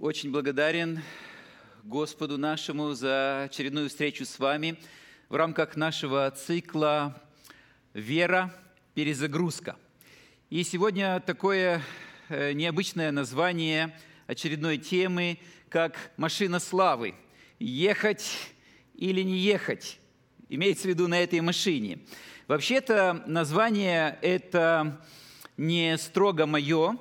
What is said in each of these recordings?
Очень благодарен Господу нашему за очередную встречу с вами в рамках нашего цикла «Вера. Перезагрузка». И сегодня такое э, необычное название очередной темы, как «Машина славы». Ехать или не ехать? Имеется в виду на этой машине. Вообще-то название это не строго мое,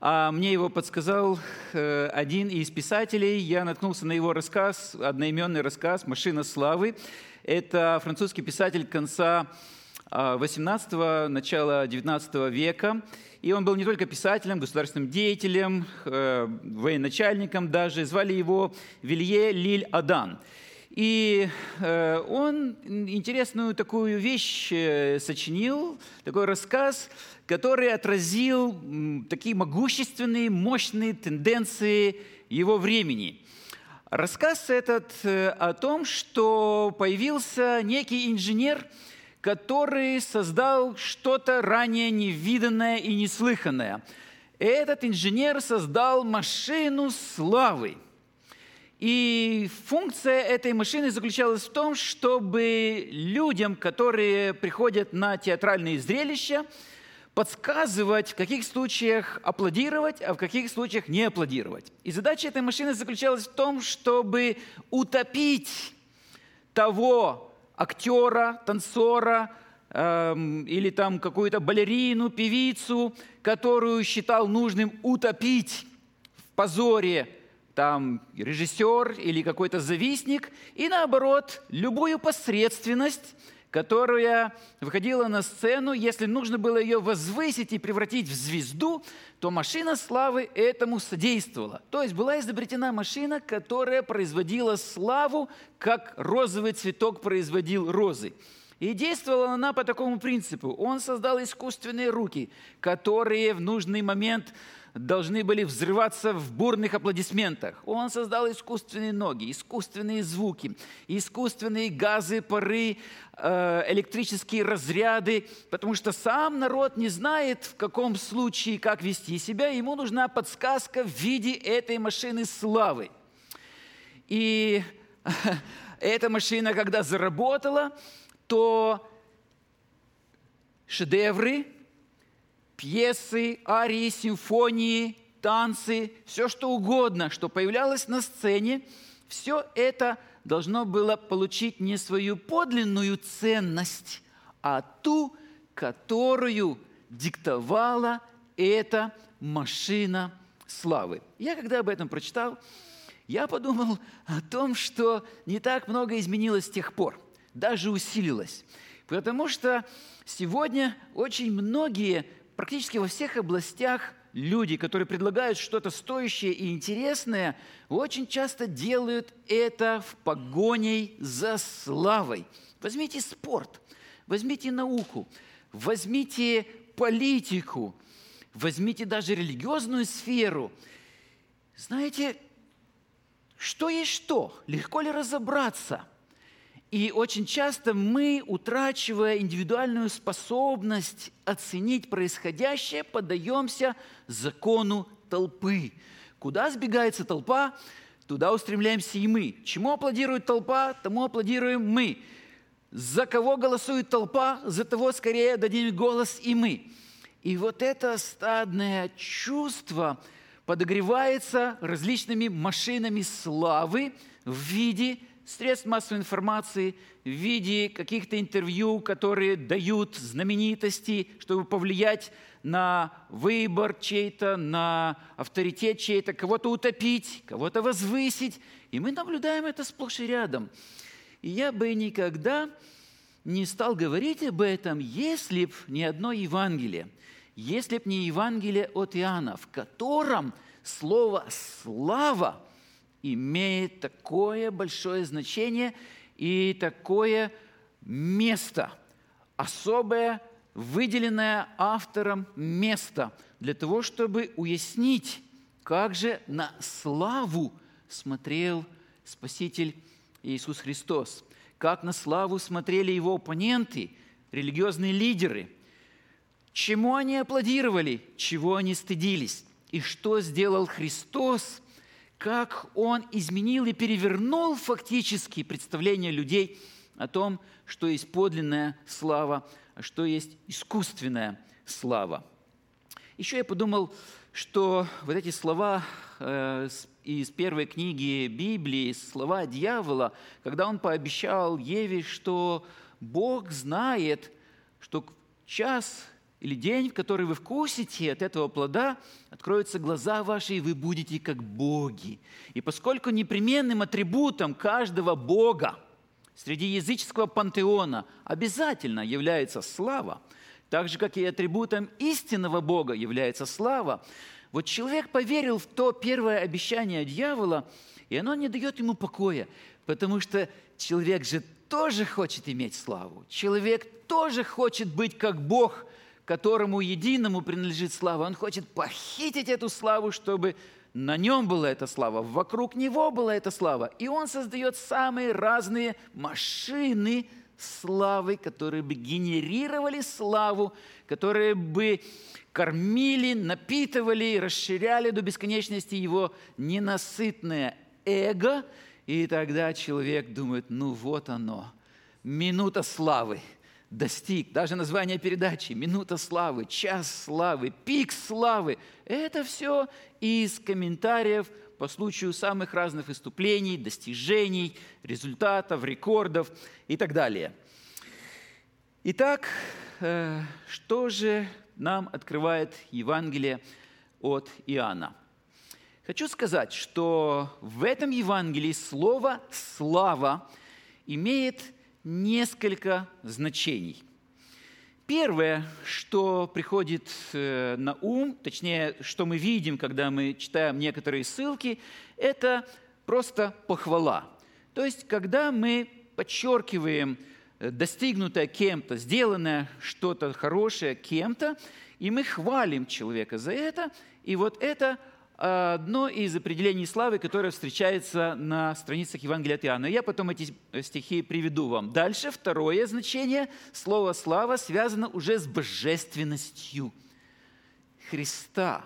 а мне его подсказал э, один из писателей. Я наткнулся на его рассказ, одноименный рассказ «Машина славы». Это французский писатель конца 18-го, начала 19 века. И он был не только писателем, государственным деятелем, э, военачальником даже. Звали его Вилье Лиль Адан. И э, он интересную такую вещь сочинил, такой рассказ – который отразил такие могущественные, мощные тенденции его времени. Рассказ этот э, о том, что появился некий инженер, который создал что-то ранее невиданное и неслыханное. Этот инженер создал машину славы. И функция этой машины заключалась в том, чтобы людям, которые приходят на театральные зрелища, подсказывать, в каких случаях аплодировать, а в каких случаях не аплодировать. И задача этой машины заключалась в том, чтобы утопить того актера, танцора эм, или там какую-то балерину, певицу, которую считал нужным утопить в позоре там режиссер или какой-то завистник, и наоборот, любую посредственность – которая выходила на сцену, если нужно было ее возвысить и превратить в звезду, то машина славы этому содействовала. То есть была изобретена машина, которая производила славу, как розовый цветок производил розы. И действовала она по такому принципу. Он создал искусственные руки, которые в нужный момент должны были взрываться в бурных аплодисментах. Он создал искусственные ноги, искусственные звуки, искусственные газы, пары, э, электрические разряды, потому что сам народ не знает, в каком случае, как вести себя, ему нужна подсказка в виде этой машины славы. И эта машина, когда заработала, то шедевры – пьесы, арии, симфонии, танцы, все что угодно, что появлялось на сцене, все это должно было получить не свою подлинную ценность, а ту, которую диктовала эта машина славы. Я когда об этом прочитал, я подумал о том, что не так много изменилось с тех пор, даже усилилось. Потому что сегодня очень многие практически во всех областях люди, которые предлагают что-то стоящее и интересное, очень часто делают это в погоней за славой. Возьмите спорт, возьмите науку, возьмите политику, возьмите даже религиозную сферу. Знаете, что есть что? Легко ли разобраться – и очень часто мы, утрачивая индивидуальную способность оценить происходящее, поддаемся закону толпы. Куда сбегается толпа, туда устремляемся и мы. Чему аплодирует толпа, тому аплодируем мы. За кого голосует толпа, за того скорее дадим голос и мы. И вот это стадное чувство подогревается различными машинами славы в виде средств массовой информации, в виде каких-то интервью, которые дают знаменитости, чтобы повлиять на выбор чей-то, на авторитет чей-то, кого-то утопить, кого-то возвысить. И мы наблюдаем это сплошь и рядом. И я бы никогда не стал говорить об этом, если б не одно Евангелие, если б не Евангелие от Иоанна, в котором слово «слава» имеет такое большое значение и такое место, особое, выделенное автором место для того, чтобы уяснить, как же на славу смотрел Спаситель Иисус Христос, как на славу смотрели его оппоненты, религиозные лидеры, чему они аплодировали, чего они стыдились, и что сделал Христос – как он изменил и перевернул фактически представление людей о том, что есть подлинная слава, а что есть искусственная слава. Еще я подумал, что вот эти слова э, из первой книги Библии, слова дьявола, когда он пообещал Еве, что Бог знает, что час или день, в который вы вкусите от этого плода, откроются глаза ваши, и вы будете как боги. И поскольку непременным атрибутом каждого бога среди языческого пантеона обязательно является слава, так же, как и атрибутом истинного Бога является слава, вот человек поверил в то первое обещание дьявола, и оно не дает ему покоя, потому что человек же тоже хочет иметь славу. Человек тоже хочет быть как Бог, которому единому принадлежит слава. Он хочет похитить эту славу, чтобы на нем была эта слава, вокруг него была эта слава. И он создает самые разные машины славы, которые бы генерировали славу, которые бы кормили, напитывали, расширяли до бесконечности его ненасытное эго. И тогда человек думает, ну вот оно, минута славы – достиг. Даже название передачи «Минута славы», «Час славы», «Пик славы» – это все из комментариев по случаю самых разных выступлений, достижений, результатов, рекордов и так далее. Итак, э, что же нам открывает Евангелие от Иоанна? Хочу сказать, что в этом Евангелии слово «слава» имеет несколько значений. Первое, что приходит э, на ум, точнее, что мы видим, когда мы читаем некоторые ссылки, это просто похвала. То есть, когда мы подчеркиваем э, достигнутое кем-то, сделанное что-то хорошее кем-то, и мы хвалим человека за это, и вот это одно из определений славы, которое встречается на страницах Евангелия от Иоанна. Я потом эти стихи приведу вам. Дальше второе значение слова «слава» связано уже с божественностью Христа,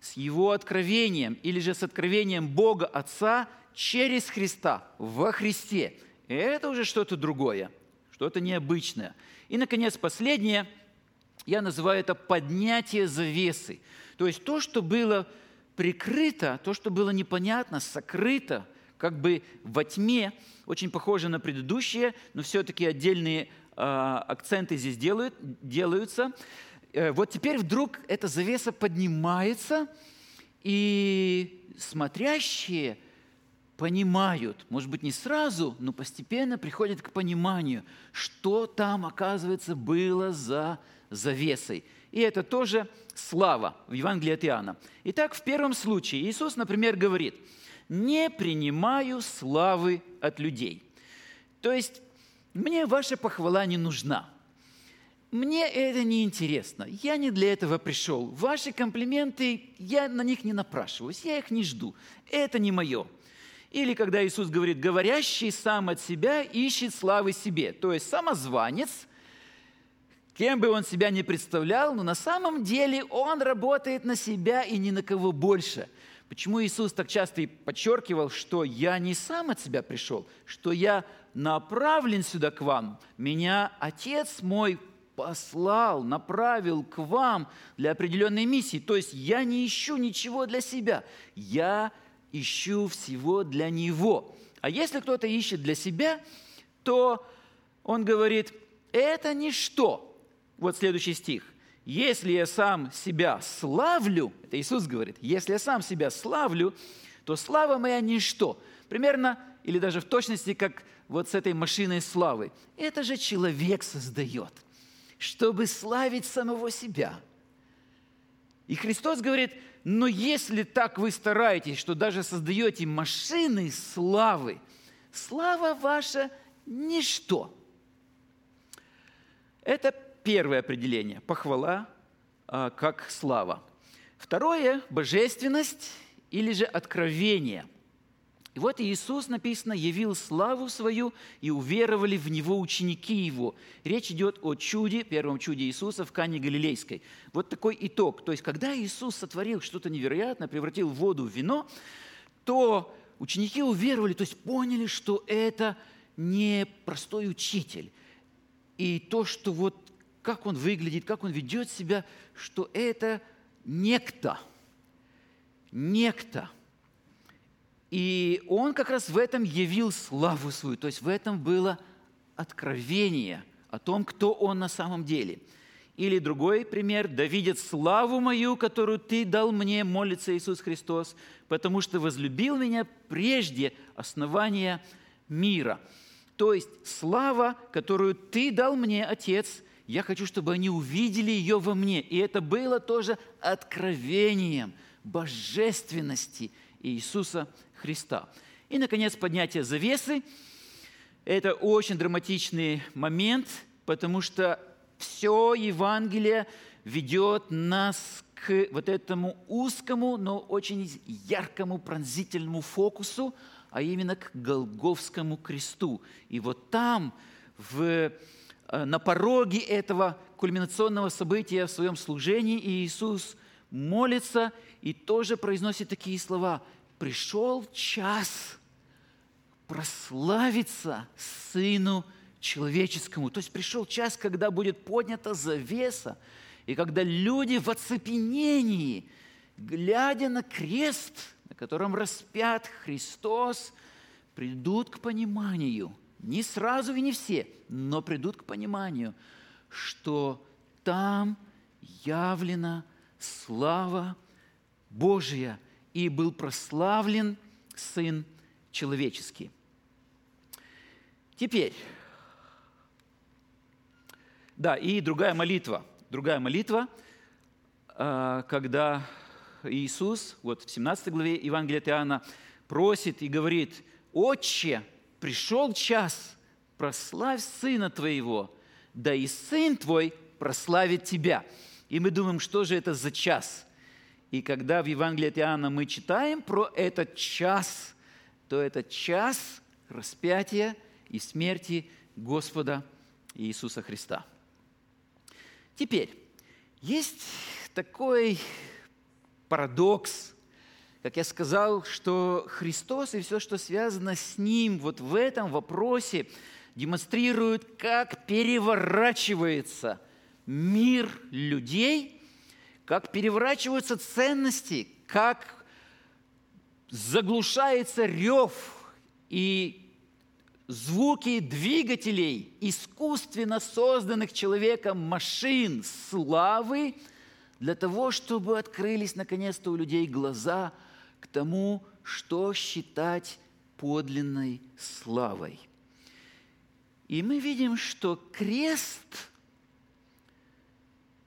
с Его откровением или же с откровением Бога Отца через Христа, во Христе. Это уже что-то другое, что-то необычное. И, наконец, последнее, я называю это поднятие завесы. То есть то, что было прикрыто, то, что было непонятно, сокрыто, как бы во тьме, очень похоже на предыдущее, но все-таки отдельные э, акценты здесь делают, делаются. Э, вот теперь вдруг эта завеса поднимается, и смотрящие понимают, может быть, не сразу, но постепенно приходят к пониманию, что там, оказывается, было за завесой. И это тоже слава в Евангелии от Иоанна. Итак, в первом случае Иисус, например, говорит, «Не принимаю славы от людей». То есть, мне ваша похвала не нужна. Мне это не интересно. Я не для этого пришел. Ваши комплименты, я на них не напрашиваюсь, я их не жду. Это не мое. Или когда Иисус говорит, говорящий сам от себя ищет славы себе. То есть самозванец Кем бы он себя не представлял, но на самом деле он работает на себя и ни на кого больше. Почему Иисус так часто и подчеркивал, что я не сам от себя пришел, что я направлен сюда к вам. Меня Отец мой послал, направил к вам для определенной миссии. То есть я не ищу ничего для себя, я ищу всего для Него. А если кто-то ищет для себя, то он говорит, это ничто, вот следующий стих. «Если я сам себя славлю», это Иисус говорит, «если я сам себя славлю, то слава моя ничто». Примерно или даже в точности, как вот с этой машиной славы. Это же человек создает, чтобы славить самого себя. И Христос говорит, но если так вы стараетесь, что даже создаете машины славы, слава ваша – ничто. Это первое определение – похвала а, как слава. Второе – божественность или же откровение. И вот Иисус, написано, явил славу свою, и уверовали в Него ученики Его. Речь идет о чуде, первом чуде Иисуса в Кане Галилейской. Вот такой итог. То есть, когда Иисус сотворил что-то невероятное, превратил воду в вино, то ученики уверовали, то есть поняли, что это не простой учитель. И то, что вот как он выглядит, как он ведет себя, что это некто. Некто. И он как раз в этом явил славу свою, то есть в этом было откровение о том, кто он на самом деле – или другой пример, да видят славу мою, которую Ты дал мне, молится Иисус Христос, потому что возлюбил меня прежде основания мира. То есть слава, которую Ты дал мне, Отец, я хочу, чтобы они увидели ее во мне. И это было тоже откровением божественности Иисуса Христа. И, наконец, поднятие завесы. Это очень драматичный момент, потому что все Евангелие ведет нас к вот этому узкому, но очень яркому, пронзительному фокусу, а именно к Голговскому кресту. И вот там, в, на пороге этого кульминационного события в своем служении Иисус молится и тоже произносит такие слова. «Пришел час прославиться Сыну человеческому. То есть пришел час, когда будет поднята завеса, и когда люди в оцепенении, глядя на крест, на котором распят Христос, придут к пониманию, не сразу и не все, но придут к пониманию, что там явлена слава Божия, и был прославлен Сын человеческий. Теперь, да, и другая молитва. Другая молитва, а, когда Иисус, вот в 17 главе Евангелия от Иоанна, просит и говорит, «Отче, пришел час, прославь Сына Твоего, да и Сын Твой прославит Тебя». И мы думаем, что же это за час? И когда в Евангелии от Иоанна мы читаем про этот час, то это час распятия и смерти Господа Иисуса Христа – Теперь, есть такой парадокс, как я сказал, что Христос и все, что связано с Ним, вот в этом вопросе демонстрирует, как переворачивается мир людей, как переворачиваются ценности, как заглушается рев и звуки двигателей, искусственно созданных человеком машин славы, для того, чтобы открылись наконец-то у людей глаза тому, что считать подлинной славой. И мы видим, что крест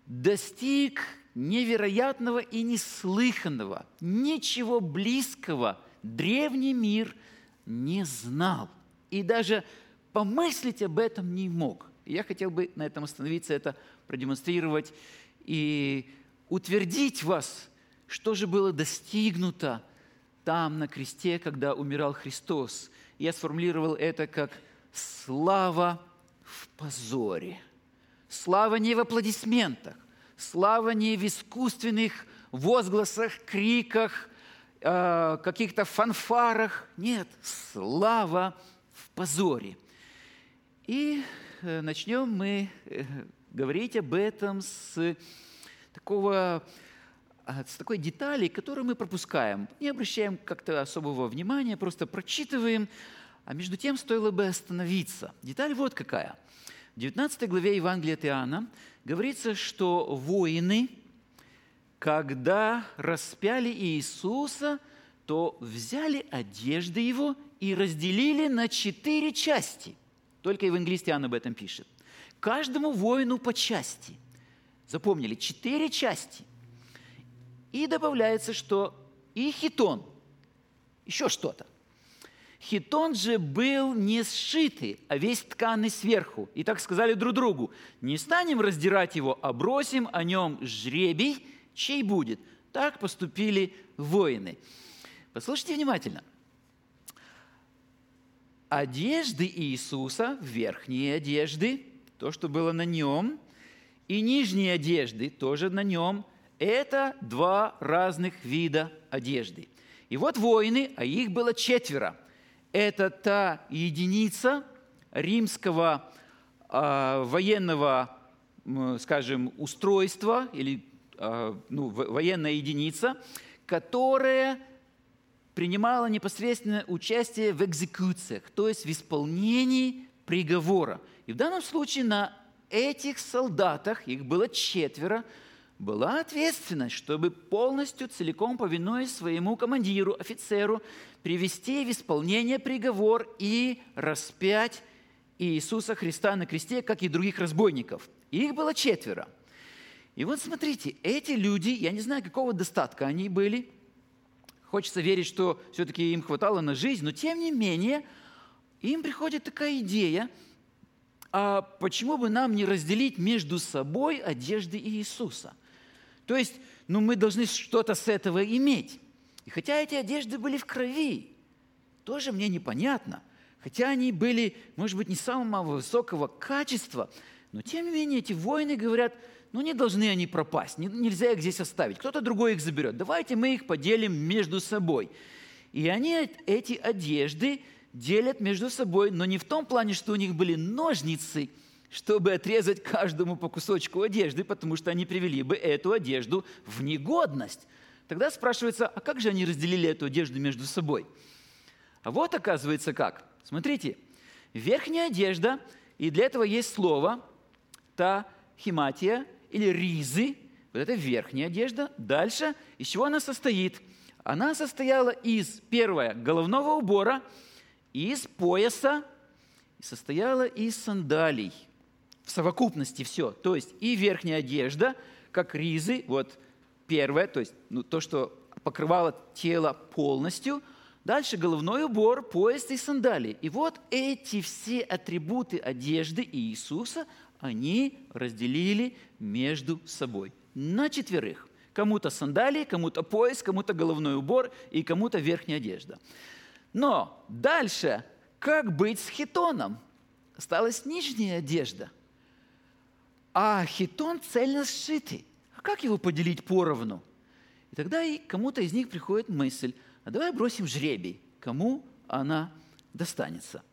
достиг невероятного и неслыханного, ничего близкого древний мир не знал – и даже помыслить об этом не мог. Я хотел бы на этом остановиться, это продемонстрировать и утвердить вас, что же было достигнуто там, на кресте, когда умирал Христос. Я сформулировал это как «слава в позоре». Слава не в аплодисментах, слава не в искусственных возгласах, криках, э, каких-то фанфарах. Нет, слава – позоре. И э, начнем мы э, говорить об этом с такого с такой детали, которую мы пропускаем, не обращаем как-то особого внимания, просто прочитываем, а между тем стоило бы остановиться. Деталь вот какая. В 19 главе Евангелия от Иоанна говорится, что воины, когда распяли Иисуса, то взяли одежды Его и разделили на четыре части. Только евангелист Иоанн об этом пишет. Каждому воину по части. Запомнили, четыре части. И добавляется, что и хитон, еще что-то. Хитон же был не сшитый, а весь тканый сверху. И так сказали друг другу, не станем раздирать его, а бросим о нем жребий, чей будет. Так поступили воины. Послушайте внимательно одежды Иисуса, верхние одежды, то, что было на нем, и нижние одежды, тоже на нем, это два разных вида одежды. И вот воины, а их было четверо. Это та единица римского э, военного, скажем, устройства или э, ну, военная единица, которая принимала непосредственное участие в экзекуциях, то есть в исполнении приговора. И в данном случае на этих солдатах, их было четверо, была ответственность, чтобы полностью, целиком повинуясь своему командиру, офицеру, привести в исполнение приговор и распять Иисуса Христа на кресте, как и других разбойников. их было четверо. И вот смотрите, эти люди, я не знаю, какого достатка они были, хочется верить, что все-таки им хватало на жизнь, но тем не менее, им приходит такая идея, а почему бы нам не разделить между собой одежды Иисуса – то есть, ну, мы должны что-то с этого иметь. И хотя эти одежды были в крови, тоже мне непонятно. Хотя они были, может быть, не самого высокого качества, но тем не менее эти воины говорят, ну не должны они пропасть, нельзя их здесь оставить, кто-то другой их заберет. Давайте мы их поделим между собой. И они эти одежды делят между собой, но не в том плане, что у них были ножницы – чтобы отрезать каждому по кусочку одежды, потому что они привели бы эту одежду в негодность. Тогда спрашивается, а как же они разделили эту одежду между собой? А вот оказывается как. Смотрите, верхняя одежда, и для этого есть слово, та химатия или ризы, вот это верхняя одежда. Дальше, из чего она состоит? Она состояла из, первое, головного убора, из пояса, и состояла из сандалий – в совокупности все. То есть и верхняя одежда, как ризы, вот первое, то есть ну, то, что покрывало тело полностью. Дальше головной убор, пояс и сандалии. И вот эти все атрибуты одежды Иисуса они разделили между собой на четверых. Кому-то сандалии, кому-то пояс, кому-то головной убор и кому-то верхняя одежда. Но дальше, как быть с хитоном? Осталась нижняя одежда – а хитон цельно сшитый. А как его поделить поровну? И тогда и кому-то из них приходит мысль, а давай бросим жребий, кому она достанется.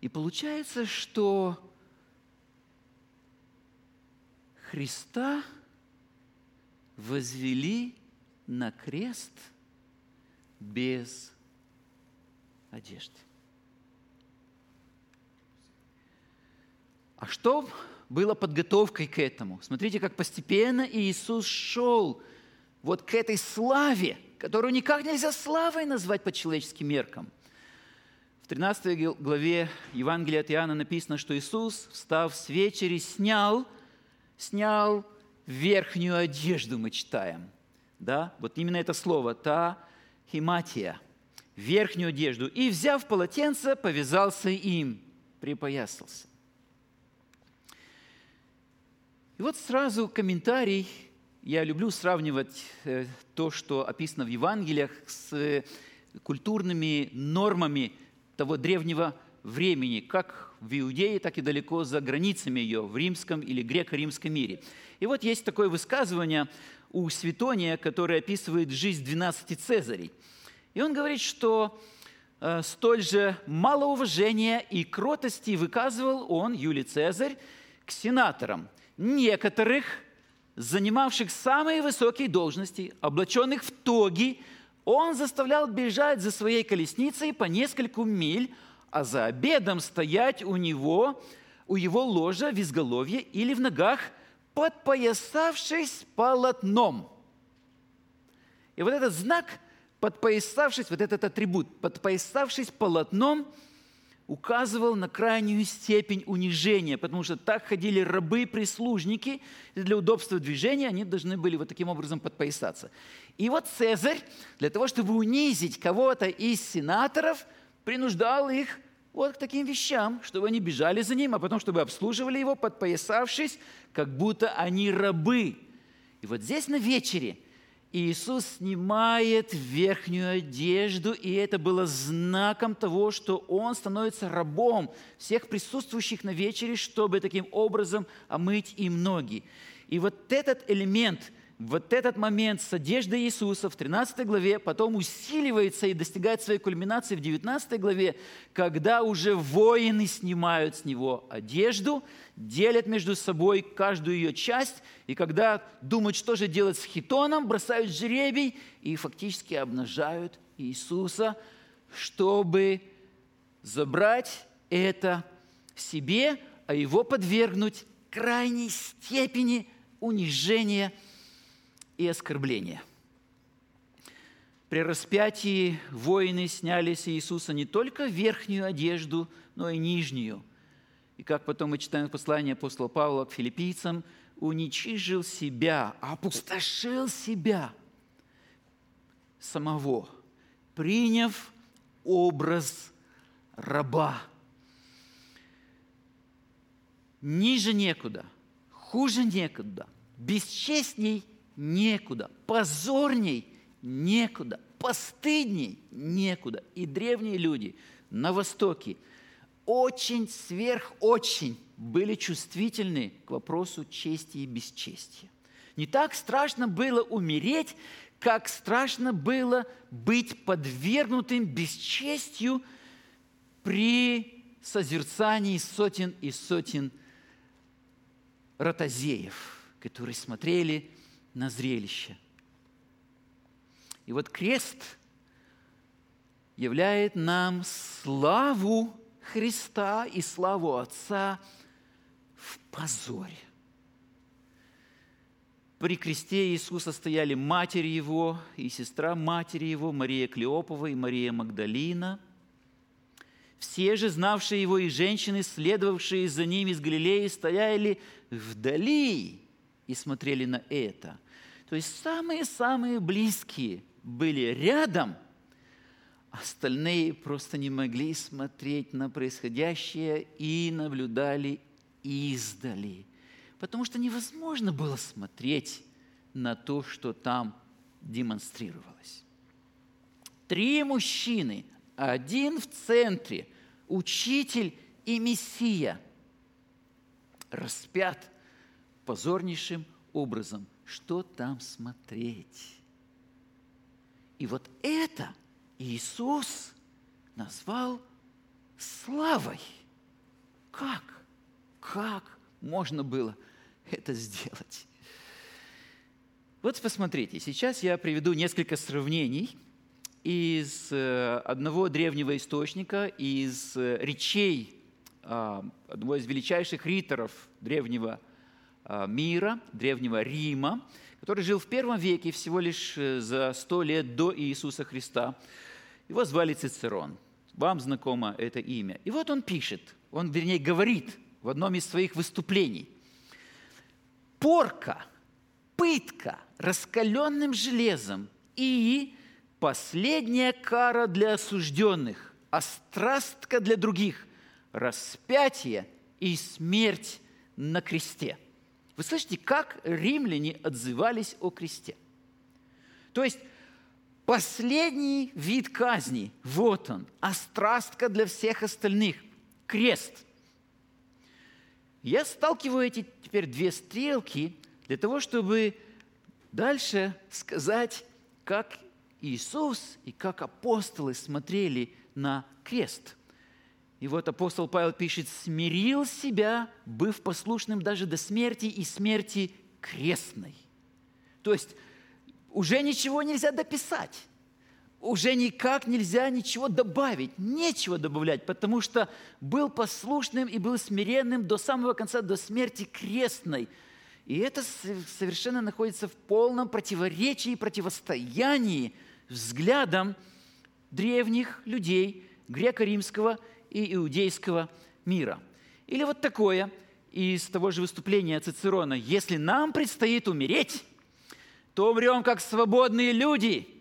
И получается, что Христа возвели на крест без одежды. А что было подготовкой к этому. Смотрите, как постепенно Иисус шел вот к этой славе, которую никак нельзя славой назвать по человеческим меркам. В 13 главе Евангелия от Иоанна написано, что Иисус, встав с вечери, снял, снял верхнюю одежду, мы читаем. Да? Вот именно это слово, та химатия, верхнюю одежду. И, взяв полотенце, повязался им, припоясался. И вот сразу комментарий. Я люблю сравнивать э, то, что описано в Евангелиях, с э, культурными нормами того древнего времени, как в Иудее, так и далеко за границами ее, в римском или греко-римском мире. И вот есть такое высказывание у Светония, которое описывает жизнь 12 цезарей. И он говорит, что э, столь же мало уважения и кротости выказывал он, Юлий Цезарь, к сенаторам – некоторых, занимавших самые высокие должности, облаченных в тоги, он заставлял бежать за своей колесницей по нескольку миль, а за обедом стоять у него, у его ложа в изголовье или в ногах, подпоясавшись полотном. И вот этот знак, подпоясавшись, вот этот атрибут, подпоясавшись полотном – указывал на крайнюю степень унижения, потому что так ходили рабы-прислужники, и для удобства движения они должны были вот таким образом подпоясаться. И вот Цезарь, для того, чтобы унизить кого-то из сенаторов, принуждал их вот к таким вещам, чтобы они бежали за ним, а потом, чтобы обслуживали его, подпоясавшись, как будто они рабы. И вот здесь на вечере – Иисус снимает верхнюю одежду, и это было знаком того, что Он становится рабом всех присутствующих на вечере, чтобы таким образом омыть им ноги. И вот этот элемент вот этот момент с одеждой Иисуса в 13 главе потом усиливается и достигает своей кульминации в 19 главе, когда уже воины снимают с него одежду, делят между собой каждую ее часть, и когда думают, что же делать с хитоном, бросают жребий и фактически обнажают Иисуса, чтобы забрать это себе, а его подвергнуть крайней степени унижения и оскорбления. При распятии воины сняли с Иисуса не только верхнюю одежду, но и нижнюю. И как потом мы читаем послание апостола Павла к филиппийцам, уничижил себя, опустошил себя самого, приняв образ раба. Ниже некуда, хуже некуда, бесчестней некуда, позорней некуда, постыдней некуда. И древние люди на Востоке очень, сверх очень были чувствительны к вопросу чести и бесчестия. Не так страшно было умереть, как страшно было быть подвергнутым бесчестью при созерцании сотен и сотен ротозеев, которые смотрели на зрелище. И вот крест являет нам славу Христа и славу Отца в позоре. При кресте Иисуса стояли матери Его и сестра матери Его, Мария Клеопова и Мария Магдалина. Все же, знавшие Его, и женщины, следовавшие за Ним из Галилеи, стояли вдали и смотрели на это. То есть самые-самые близкие были рядом, остальные просто не могли смотреть на происходящее и наблюдали издали – потому что невозможно было смотреть на то, что там демонстрировалось. Три мужчины, один в центре, учитель и мессия, распят позорнейшим образом. Что там смотреть? И вот это Иисус назвал славой. Как? Как можно было это сделать? Вот посмотрите, сейчас я приведу несколько сравнений из э, одного древнего источника, из э, речей а, одного из величайших риторов древнего мира, древнего Рима, который жил в первом веке, всего лишь э, за сто лет до Иисуса Христа. Его звали Цицерон. Вам знакомо это имя. И вот он пишет, он, вернее, говорит в одном из своих выступлений. Порка, пытка раскаленным железом и последняя кара для осужденных, острастка для других, распятие и смерть на кресте. Вы слышите, как римляне отзывались о кресте? То есть последний вид казни, вот он, острастка для всех остальных, крест – я сталкиваю эти теперь две стрелки для того, чтобы дальше сказать, как Иисус и как апостолы смотрели на крест. И вот апостол Павел пишет, «Смирил себя, быв послушным даже до смерти и смерти крестной». То есть уже ничего нельзя дописать уже никак нельзя ничего добавить, нечего добавлять, потому что был послушным и был смиренным до самого конца, до смерти крестной. И это совершенно находится в полном противоречии и противостоянии взглядам древних людей греко-римского и иудейского мира. Или вот такое из того же выступления Цицерона. «Если нам предстоит умереть, то умрем как свободные люди –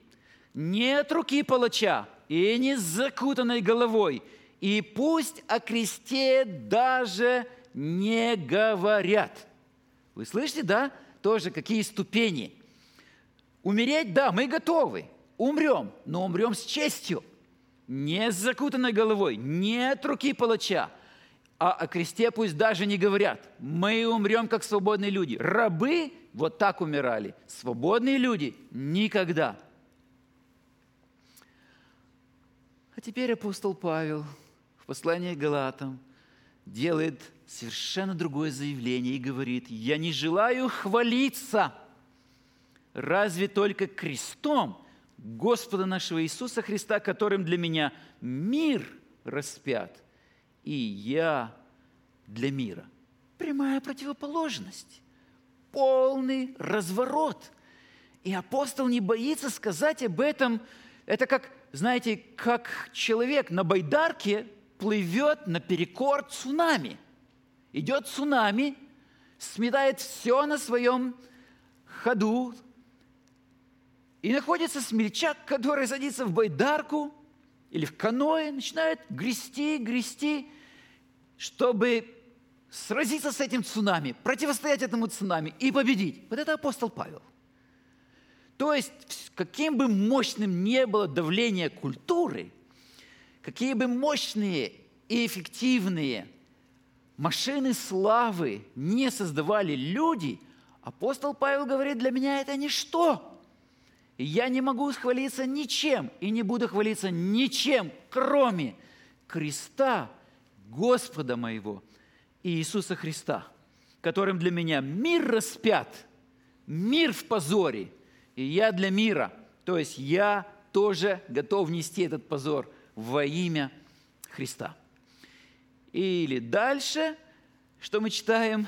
нет руки палача и не с закутанной головой, и пусть о кресте даже не говорят. Вы слышите, да? Тоже какие ступени. Умереть, да, мы готовы. Умрем, но умрем с честью. Не с закутанной головой, нет руки палача. а о кресте пусть даже не говорят. Мы умрем, как свободные люди. Рабы вот так умирали. Свободные люди никогда. А теперь апостол Павел в послании к Галатам делает совершенно другое заявление и говорит, «Я не желаю хвалиться, разве только крестом Господа нашего Иисуса Христа, которым для меня мир распят, и я для мира». Прямая противоположность, полный разворот. И апостол не боится сказать об этом. Это как, знаете, как человек на байдарке плывет наперекор цунами. Идет цунами, сметает все на своем ходу, и находится смельчак, который садится в байдарку или в каное, начинает грести, грести, чтобы сразиться с этим цунами, противостоять этому цунами и победить. Вот это апостол Павел. То есть, каким бы мощным не было давление культуры, какие бы мощные и эффективные машины славы не создавали люди, апостол Павел говорит, для меня это ничто. Я не могу хвалиться ничем и не буду хвалиться ничем, кроме креста Господа моего Иисуса Христа, которым для меня мир распят, мир в позоре, и я для мира. То есть я тоже готов нести этот позор во имя Христа. Или дальше, что мы читаем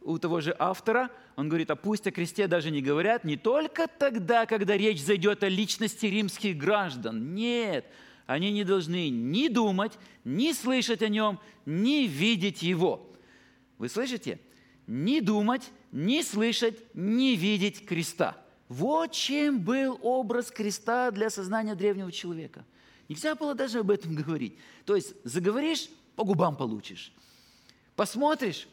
у того же автора – он говорит, а пусть о кресте даже не говорят не только тогда, когда речь зайдет о личности римских граждан. Нет, они не должны ни думать, ни слышать о нем, ни видеть его. Вы слышите? Ни думать, ни слышать, ни видеть креста. Вот чем был образ креста для сознания древнего человека. Нельзя было даже об этом говорить. То есть заговоришь, по губам получишь. Посмотришь,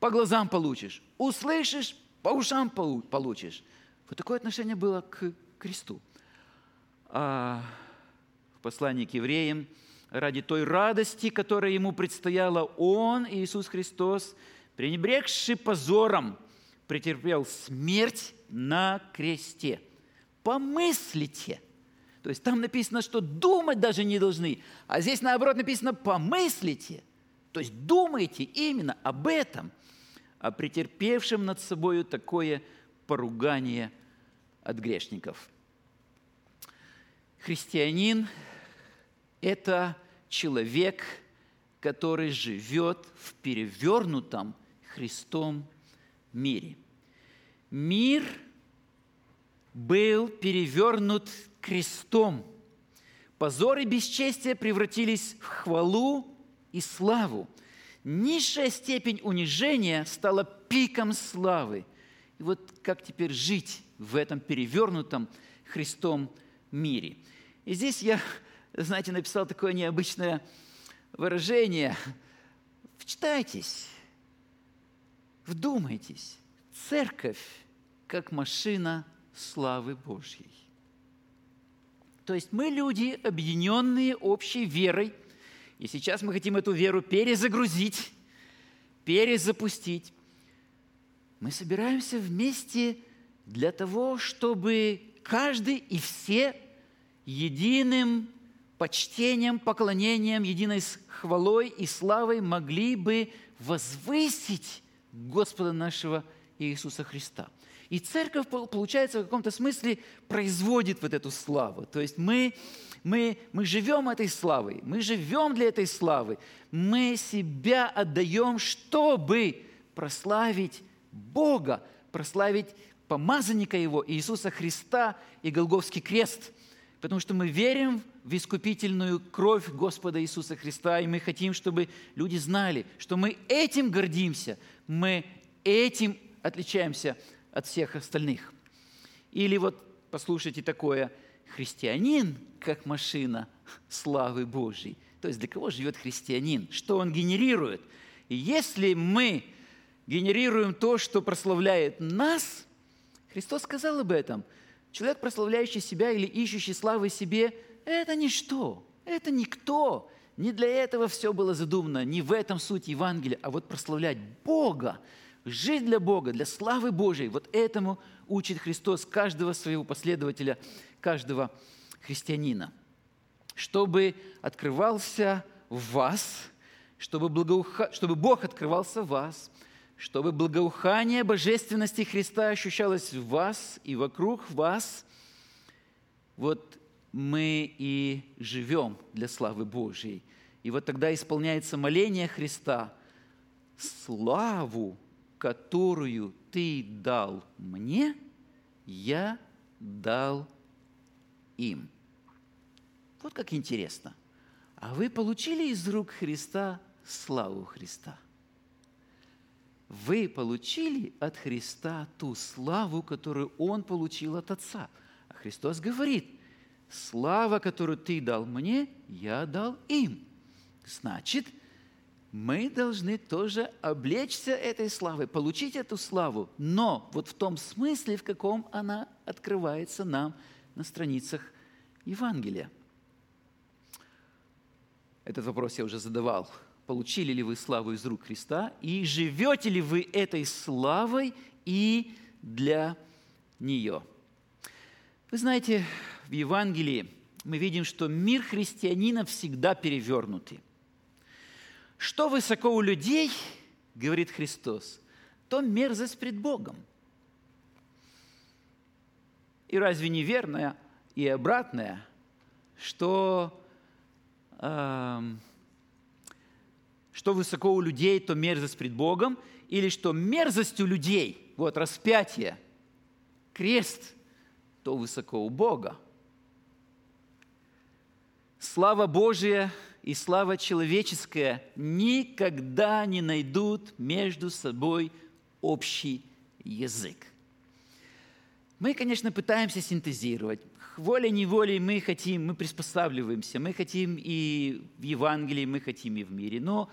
по глазам получишь, услышишь, по ушам получишь. Вот такое отношение было к кресту. А в послании к евреям, ради той радости, которая ему предстояла, он, Иисус Христос, пренебрегший позором, претерпел смерть на кресте. Помыслите. То есть там написано, что думать даже не должны, а здесь наоборот написано «помыслите». То есть думайте именно об этом – а претерпевшим над собою такое поругание от грешников. Христианин – это человек, который живет в перевернутом Христом мире. Мир был перевернут крестом. Позор и бесчестие превратились в хвалу и славу – Низшая степень унижения стала пиком славы. И вот как теперь жить в этом перевернутом Христом мире? И здесь я, знаете, написал такое необычное выражение. Вчитайтесь, вдумайтесь. Церковь как машина славы Божьей. То есть мы люди, объединенные общей верой – и сейчас мы хотим эту веру перезагрузить, перезапустить. Мы собираемся вместе для того, чтобы каждый и все единым почтением, поклонением, единой хвалой и славой могли бы возвысить Господа нашего Иисуса Христа. И церковь, получается, в каком-то смысле производит вот эту славу. То есть мы мы, мы живем этой славой, мы живем для этой славы, мы себя отдаем, чтобы прославить Бога, прославить помазанника Его, Иисуса Христа и Голговский крест. Потому что мы верим в искупительную кровь Господа Иисуса Христа, и мы хотим, чтобы люди знали, что мы этим гордимся, мы этим отличаемся от всех остальных. Или вот послушайте такое – христианин как машина славы Божьей. То есть для кого живет христианин? Что он генерирует? И если мы генерируем то, что прославляет нас, Христос сказал об этом. Человек, прославляющий себя или ищущий славы себе, это ничто, это никто. Не для этого все было задумано, не в этом суть Евангелия, а вот прославлять Бога, жить для Бога, для славы Божией. Вот этому учит Христос каждого своего последователя, каждого христианина. Чтобы открывался в вас, чтобы, благоуха... чтобы Бог открывался в вас, чтобы благоухание божественности Христа ощущалось в вас и вокруг вас, вот мы и живем для славы Божьей. И вот тогда исполняется моление Христа. Славу, которую ты дал мне, я дал им. Вот как интересно. А вы получили из рук Христа славу Христа. Вы получили от Христа ту славу, которую Он получил от Отца. А Христос говорит, слава, которую ты дал мне, я дал им. Значит, мы должны тоже облечься этой славой, получить эту славу, но вот в том смысле, в каком она открывается нам на страницах Евангелия. Этот вопрос я уже задавал. Получили ли вы славу из рук Христа и живете ли вы этой славой и для нее? Вы знаете, в Евангелии мы видим, что мир христианина всегда перевернутый. Что высоко у людей, говорит Христос, то мерзость пред Богом. И разве не верное и обратное, что, э, что высоко у людей, то мерзость пред Богом, или что мерзость у людей, вот распятие, крест, то высоко у Бога. Слава Божия – и слава человеческая никогда не найдут между собой общий язык. Мы, конечно, пытаемся синтезировать. Волей-неволей мы хотим, мы приспосабливаемся, мы хотим и в Евангелии, мы хотим и в мире. Но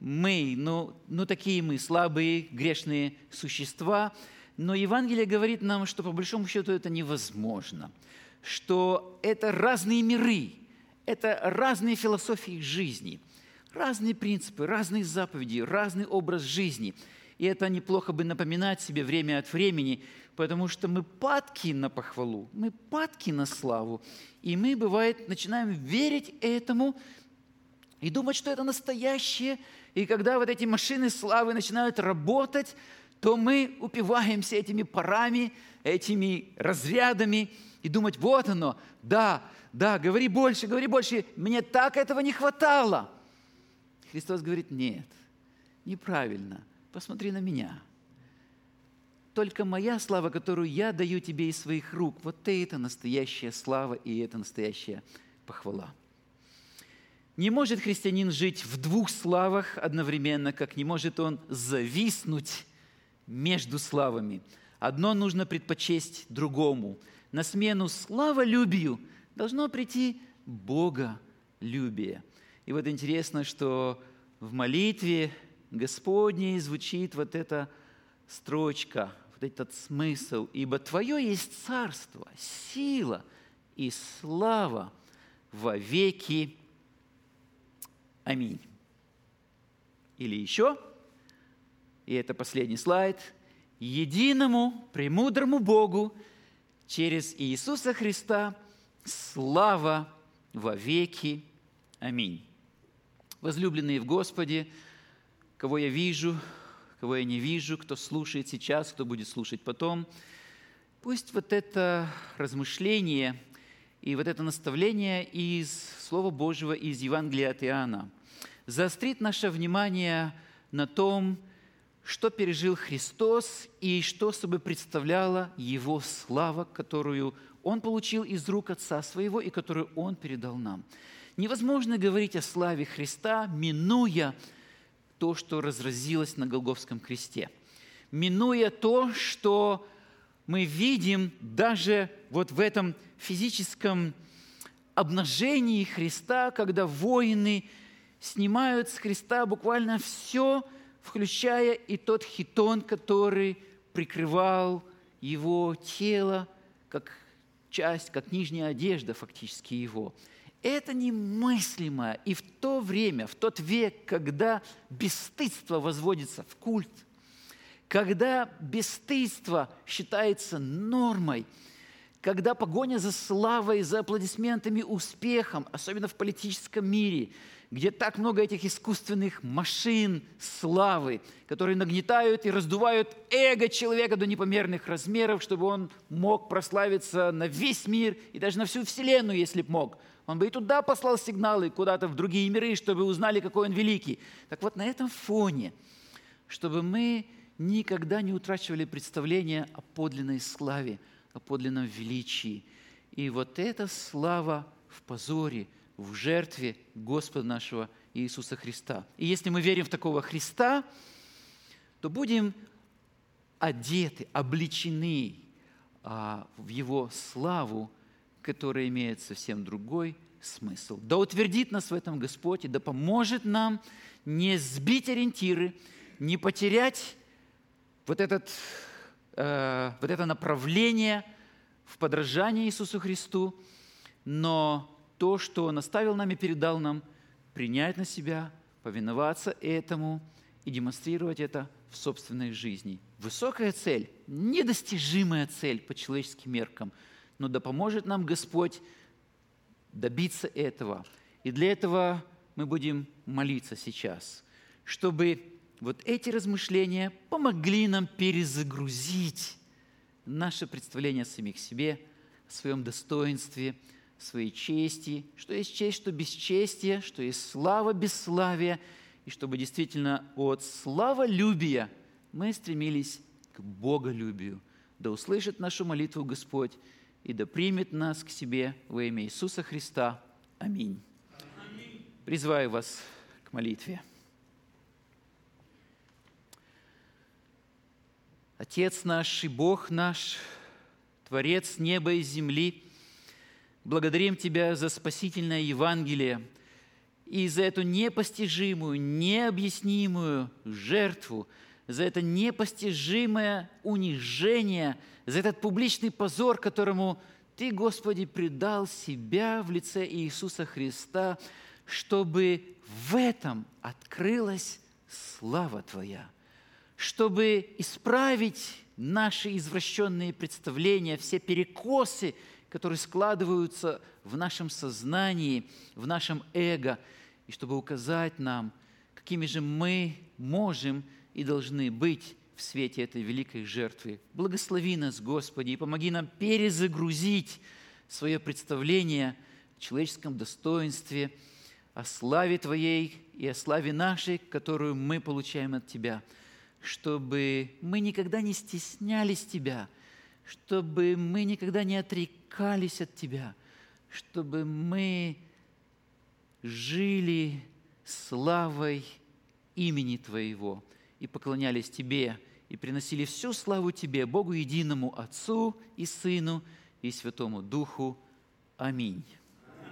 мы, ну, ну такие мы, слабые, грешные существа. Но Евангелие говорит нам, что по большому счету это невозможно, что это разные миры – это разные философии жизни, разные принципы, разные заповеди, разный образ жизни. И это неплохо бы напоминать себе время от времени, потому что мы падки на похвалу, мы падки на славу. И мы, бывает, начинаем верить этому и думать, что это настоящее. И когда вот эти машины славы начинают работать, то мы упиваемся этими парами, этими разрядами и думать, вот оно, да, да, говори больше, говори больше, мне так этого не хватало. Христос говорит, нет, неправильно, посмотри на меня. Только моя слава, которую я даю тебе из своих рук, вот это настоящая слава и это настоящая похвала. Не может христианин жить в двух славах одновременно, как не может он зависнуть между славами. Одно нужно предпочесть другому. На смену славолюбию – должно прийти Боголюбие. И вот интересно, что в молитве Господней звучит вот эта строчка, вот этот смысл. «Ибо Твое есть царство, сила и слава во веки. Аминь». Или еще, и это последний слайд, «Единому, премудрому Богу через Иисуса Христа – слава во веки. Аминь. Возлюбленные в Господе, кого я вижу, кого я не вижу, кто слушает сейчас, кто будет слушать потом, пусть вот это размышление и вот это наставление из Слова Божьего, из Евангелия от Иоанна заострит наше внимание на том, что пережил Христос и что собой представляла Его слава, которую он получил из рук Отца Своего и которую Он передал нам. Невозможно говорить о славе Христа, минуя то, что разразилось на Голговском кресте, минуя то, что мы видим даже вот в этом физическом обнажении Христа, когда воины снимают с Христа буквально все, включая и тот хитон, который прикрывал его тело, как часть, как нижняя одежда фактически его. Это немыслимо. И в то время, в тот век, когда бесстыдство возводится в культ, когда бесстыдство считается нормой, когда погоня за славой, за аплодисментами, успехом, особенно в политическом мире – где так много этих искусственных машин славы, которые нагнетают и раздувают эго человека до непомерных размеров, чтобы он мог прославиться на весь мир и даже на всю Вселенную, если б мог. Он бы и туда послал сигналы, куда-то в другие миры, чтобы узнали, какой он великий. Так вот, на этом фоне, чтобы мы никогда не утрачивали представление о подлинной славе, о подлинном величии. И вот эта слава в позоре – в жертве Господа нашего Иисуса Христа. И если мы верим в такого Христа, то будем одеты, обличены а, в Его славу, которая имеет совсем другой смысл. Да утвердит нас в этом Господь и да поможет нам не сбить ориентиры, не потерять вот, этот, э, вот это направление в подражании Иисусу Христу, но то, что Он оставил нам и передал нам, принять на себя, повиноваться этому и демонстрировать это в собственной жизни. Высокая цель, недостижимая цель по человеческим меркам, но да поможет нам Господь добиться этого. И для этого мы будем молиться сейчас, чтобы вот эти размышления помогли нам перезагрузить наше представление о самих себе, о своем достоинстве – своей чести, что есть честь, что бесчестие, что есть слава бесславия, и чтобы действительно от славолюбия мы стремились к боголюбию. Да услышит нашу молитву Господь и да примет нас к себе во имя Иисуса Христа. Аминь. Призываю вас к молитве. Отец наш и Бог наш, Творец неба и земли – Благодарим Тебя за спасительное Евангелие и за эту непостижимую, необъяснимую жертву, за это непостижимое унижение, за этот публичный позор, которому Ты, Господи, предал себя в лице Иисуса Христа, чтобы в этом открылась слава Твоя, чтобы исправить наши извращенные представления, все перекосы – которые складываются в нашем сознании, в нашем эго, и чтобы указать нам, какими же мы можем и должны быть в свете этой великой жертвы. Благослови нас, Господи, и помоги нам перезагрузить свое представление о человеческом достоинстве, о славе Твоей и о славе нашей, которую мы получаем от Тебя, чтобы мы никогда не стеснялись Тебя, чтобы мы никогда не отрекались от Тебя, чтобы мы жили славой имени Твоего и поклонялись Тебе, и приносили всю славу Тебе, Богу единому, Отцу и Сыну и Святому Духу. Аминь.